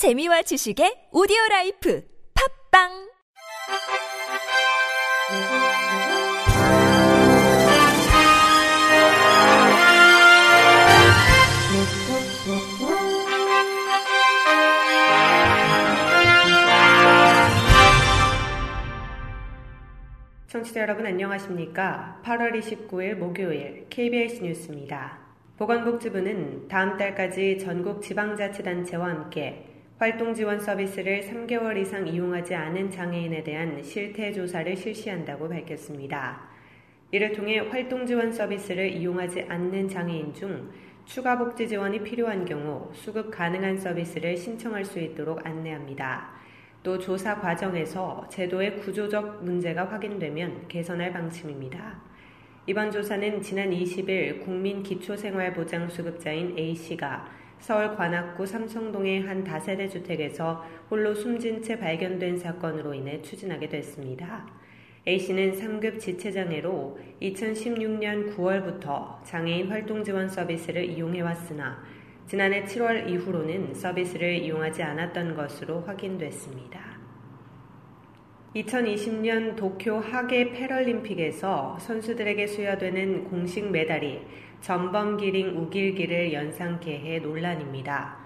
재미와 지식의 오디오 라이프 팝빵 청취자 여러분 안녕하십니까? 8월 29일 목요일 KBS 뉴스입니다. 보건복지부는 다음 달까지 전국 지방자치단체와 함께 활동 지원 서비스를 3개월 이상 이용하지 않은 장애인에 대한 실태 조사를 실시한다고 밝혔습니다. 이를 통해 활동 지원 서비스를 이용하지 않는 장애인 중 추가 복지 지원이 필요한 경우 수급 가능한 서비스를 신청할 수 있도록 안내합니다. 또 조사 과정에서 제도의 구조적 문제가 확인되면 개선할 방침입니다. 이번 조사는 지난 20일 국민기초생활보장수급자인 A씨가 서울 관악구 삼성동의 한 다세대 주택에서 홀로 숨진 채 발견된 사건으로 인해 추진하게 됐습니다. A씨는 3급 지체장애로 2016년 9월부터 장애인 활동 지원 서비스를 이용해왔으나 지난해 7월 이후로는 서비스를 이용하지 않았던 것으로 확인됐습니다. 2020년 도쿄 하계 패럴림픽에서 선수들에게 수여되는 공식 메달이 전범기링 우길기를 연상케 해 논란입니다.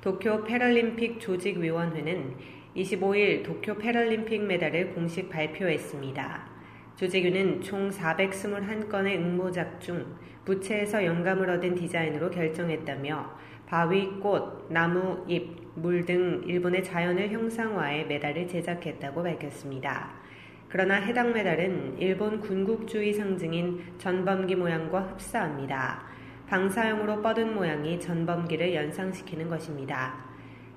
도쿄 패럴림픽 조직위원회는 25일 도쿄 패럴림픽 메달을 공식 발표했습니다. 조직위는 총 421건의 응모작 중 부채에서 영감을 얻은 디자인으로 결정했다며 바위, 꽃, 나무, 잎, 물 등 일본의 자연을 형상화해 메달을 제작했다고 밝혔습니다. 그러나 해당 메달은 일본 군국주의 상징인 전범기 모양과 흡사합니다. 방사형으로 뻗은 모양이 전범기를 연상시키는 것입니다.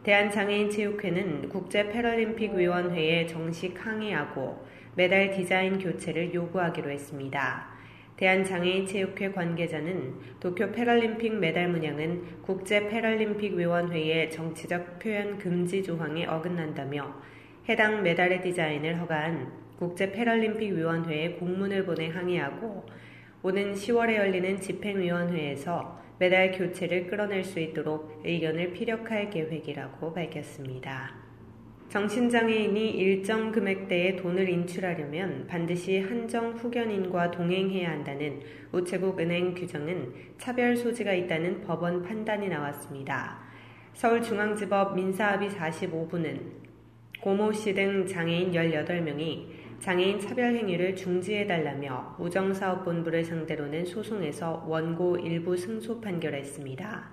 대한장애인체육회는 국제패럴림픽위원회에 정식 항의하고 메달 디자인 교체를 요구하기로 했습니다. 대한장애인체육회 관계자는 도쿄 패럴림픽 메달 문양은 국제패럴림픽위원회의 정치적 표현 금지 조항에 어긋난다며 해당 메달의 디자인을 허가한 국제 패럴림픽 위원회에 공문을 보내 항의하고 오는 10월에 열리는 집행위원회에서 메달 교체를 끌어낼 수 있도록 의견을 피력할 계획이라고 밝혔습니다. 정신장애인이 일정 금액대의 돈을 인출하려면 반드시 한정 후견인과 동행해야 한다는 우체국 은행 규정은 차별 소지가 있다는 법원 판단이 나왔습니다. 서울중앙지법 민사합의 45부는 고모 씨 등 장애인 18명이 장애인 차별 행위를 중지해달라며 우정사업본부를 상대로는 소송에서 원고 일부 승소 판결했습니다.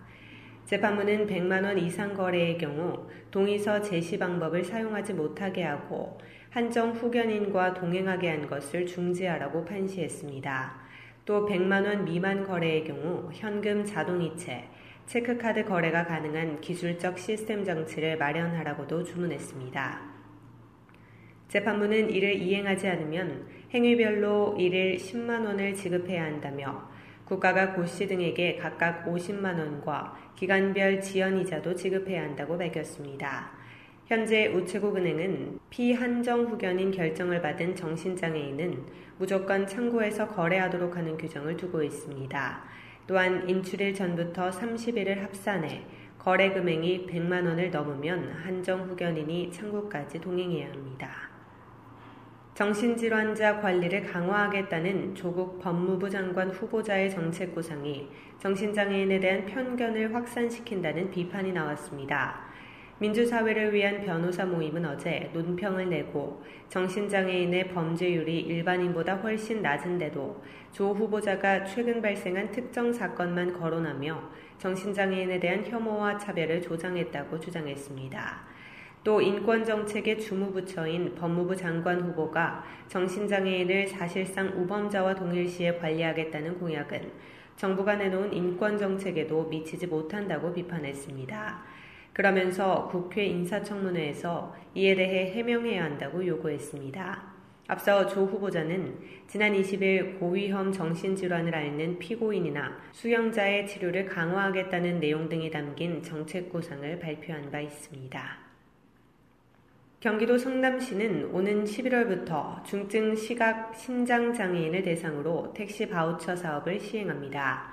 재판부는 100만 원 이상 거래의 경우 동의서 제시 방법을 사용하지 못하게 하고 한정 후견인과 동행하게 한 것을 중지하라고 판시했습니다. 또 100만 원 미만 거래의 경우 현금 자동이체, 체크카드 거래가 가능한 기술적 시스템 장치를 마련하라고도 주문했습니다. 재판부는 이를 이행하지 않으면 행위별로 일일 10만 원을 지급해야 한다며 국가가 고씨 등에게 각각 50만 원과 기간별 지연이자도 지급해야 한다고 밝혔습니다. 현재 우체국은행은 피한정 후견인 결정을 받은 정신장애인은 무조건 창구에서 거래하도록 하는 규정을 두고 있습니다. 또한 인출일 전부터 30일을 합산해 거래 금액이 100만 원을 넘으면 한정 후견인이 창구까지 동행해야 합니다. 정신질환자 관리를 강화하겠다는 조국 법무부 장관 후보자의 정책 구상이 정신장애인에 대한 편견을 확산시킨다는 비판이 나왔습니다. 민주사회를 위한 변호사 모임은 어제 논평을 내고 정신장애인의 범죄율이 일반인보다 훨씬 낮은데도 조 후보자가 최근 발생한 특정 사건만 거론하며 정신장애인에 대한 혐오와 차별을 조장했다고 주장했습니다. 또 인권정책의 주무부처인 법무부 장관 후보가 정신장애인을 사실상 우범자와 동일시에 관리하겠다는 공약은 정부가 내놓은 인권정책에도 미치지 못한다고 비판했습니다. 그러면서 국회 인사청문회에서 이에 대해 해명해야 한다고 요구했습니다. 앞서 조 후보자는 지난 20일 고위험 정신질환을 앓는 피고인이나 수용자의 치료를 강화하겠다는 내용 등이 담긴 정책 구상을 발표한 바 있습니다. 경기도 성남시는 오는 11월부터 중증 시각 신장 장애인을 대상으로 택시 바우처 사업을 시행합니다.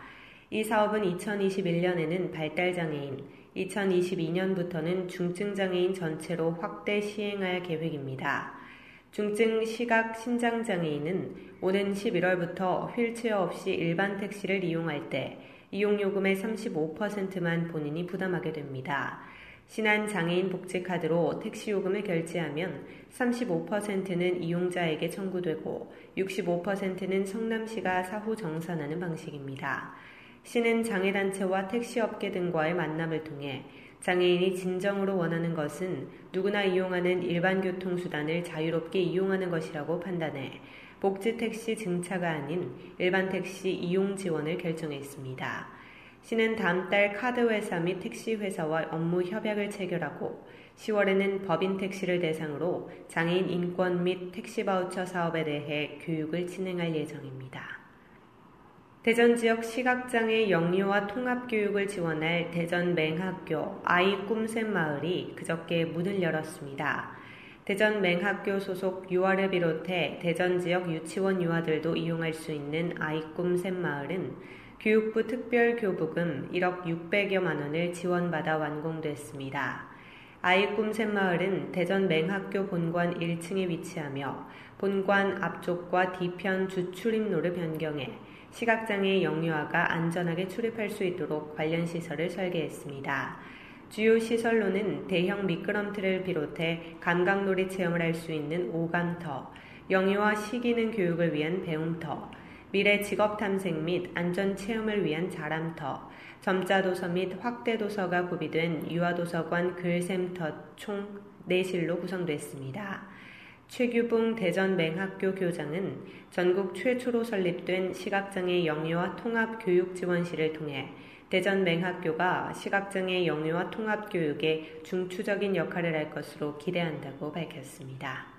이 사업은 2021년에는 발달 장애인, 2022년부터는 중증 장애인 전체로 확대 시행할 계획입니다. 중증 시각 신장 장애인은 오는 11월부터 휠체어 없이 일반 택시를 이용할 때 이용요금의 35%만 본인이 부담하게 됩니다. 신한 장애인 복지 카드로 택시 요금을 결제하면 35%는 이용자에게 청구되고 65%는 성남시가 사후 정산하는 방식입니다. 시는 장애단체와 택시업계 등과의 만남을 통해 장애인이 진정으로 원하는 것은 누구나 이용하는 일반 교통수단을 자유롭게 이용하는 것이라고 판단해 복지 택시 증차가 아닌 일반 택시 이용 지원을 결정했습니다. 시는 다음 달 카드 회사 및 택시 회사와 업무 협약을 체결하고 10월에는 법인 택시를 대상으로 장애인 인권 및 택시 바우처 사업에 대해 교육을 진행할 예정입니다. 대전 지역 시각장애 영유아 통합교육을 지원할 대전 맹학교 아이 꿈샘 마을이 그저께 문을 열었습니다. 대전 맹학교 소속 유아를 비롯해 대전 지역 유치원 유아들도 이용할 수 있는 아이 꿈샘 마을은 교육부 특별교부금 1억 600여만 원을 지원받아 완공됐습니다. 아이 꿈 샘 마을은 대전 맹학교 본관 1층에 위치하며 본관 앞쪽과 뒤편 주출입로를 변경해 시각장애 영유아가 안전하게 출입할 수 있도록 관련 시설을 설계했습니다. 주요 시설로는 대형 미끄럼틀을 비롯해 감각놀이 체험을 할 수 있는 오감터, 영유아 시기능 교육을 위한 배움터, 미래 직업 탐색 및 안전 체험을 위한 자람터, 점자 도서 및 확대 도서가 구비된 유아도서관 글샘터 총 4실로 구성됐습니다. 최규봉 대전 맹학교 교장은 전국 최초로 설립된 시각장애 영유아 통합 교육 지원실을 통해 대전 맹학교가 시각장애 영유아 통합 교육에 중추적인 역할을 할 것으로 기대한다고 밝혔습니다.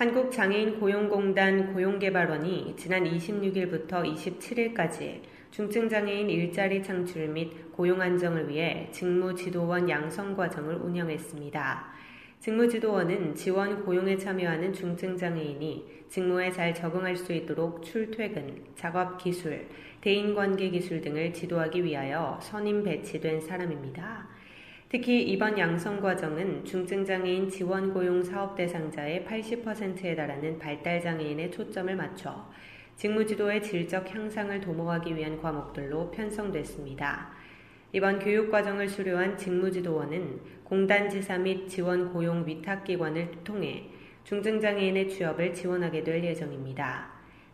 한국장애인 고용공단 고용개발원이 지난 26일부터 27일까지 중증장애인 일자리 창출 및 고용 안정을 위해 직무지도원 양성 과정을 운영했습니다. 직무지도원은 지원 고용에 참여하는 중증장애인이 직무에 잘 적응할 수 있도록 출퇴근, 작업 기술, 대인관계 기술 등을 지도하기 위하여 선임 배치된 사람입니다. 특히 이번 양성 과정은 중증장애인 지원 고용 사업 대상자의 80%에 달하는 발달장애인에 초점을 맞춰 직무지도의 질적 향상을 도모하기 위한 과목들로 편성됐습니다. 이번 교육과정을 수료한 직무지도원은 공단지사 및 지원 고용 위탁기관을 통해 중증장애인의 취업을 지원하게 될 예정입니다.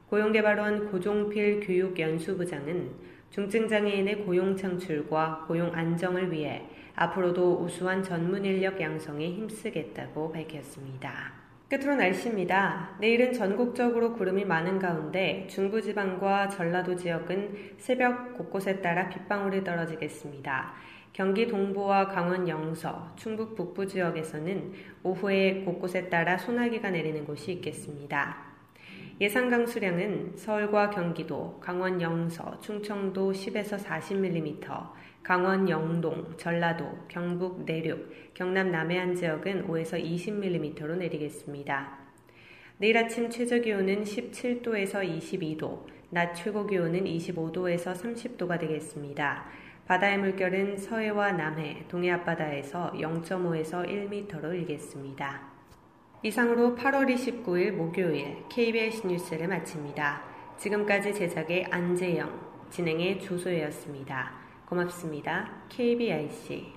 고용개발원 고종필 교육연수부장은 중증장애인의 고용 창출과 고용 안정을 위해 앞으로도 우수한 전문 인력 양성에 힘쓰겠다고 밝혔습니다. 끝으로 날씨입니다. 내일은 전국적으로 구름이 많은 가운데 중부지방과 전라도 지역은 새벽 곳곳에 따라 빗방울이 떨어지겠습니다. 경기 동부와 강원 영서, 충북 북부 지역에서는 오후에 곳곳에 따라 소나기가 내리는 곳이 있겠습니다. 예상 강 수량은 서울과 경기도, 강원 영서, 충청도 10에서 40mm, 강원 영동, 전라도, 경북 내륙, 경남 남해안 지역은 5에서 20mm로 내리겠습니다. 내일 아침 최저 기온은 17도에서 22도, 낮 최고 기온은 25도에서 30도가 되겠습니다. 바다의 물결은 서해와 남해, 동해 앞바다에서 0.5에서 1m로 일겠습니다. 이상으로 8월 29일 목요일 KBS 뉴스를 마칩니다. 지금까지 제작의 안재영, 진행의 조소혜였습니다. 고맙습니다. KBIC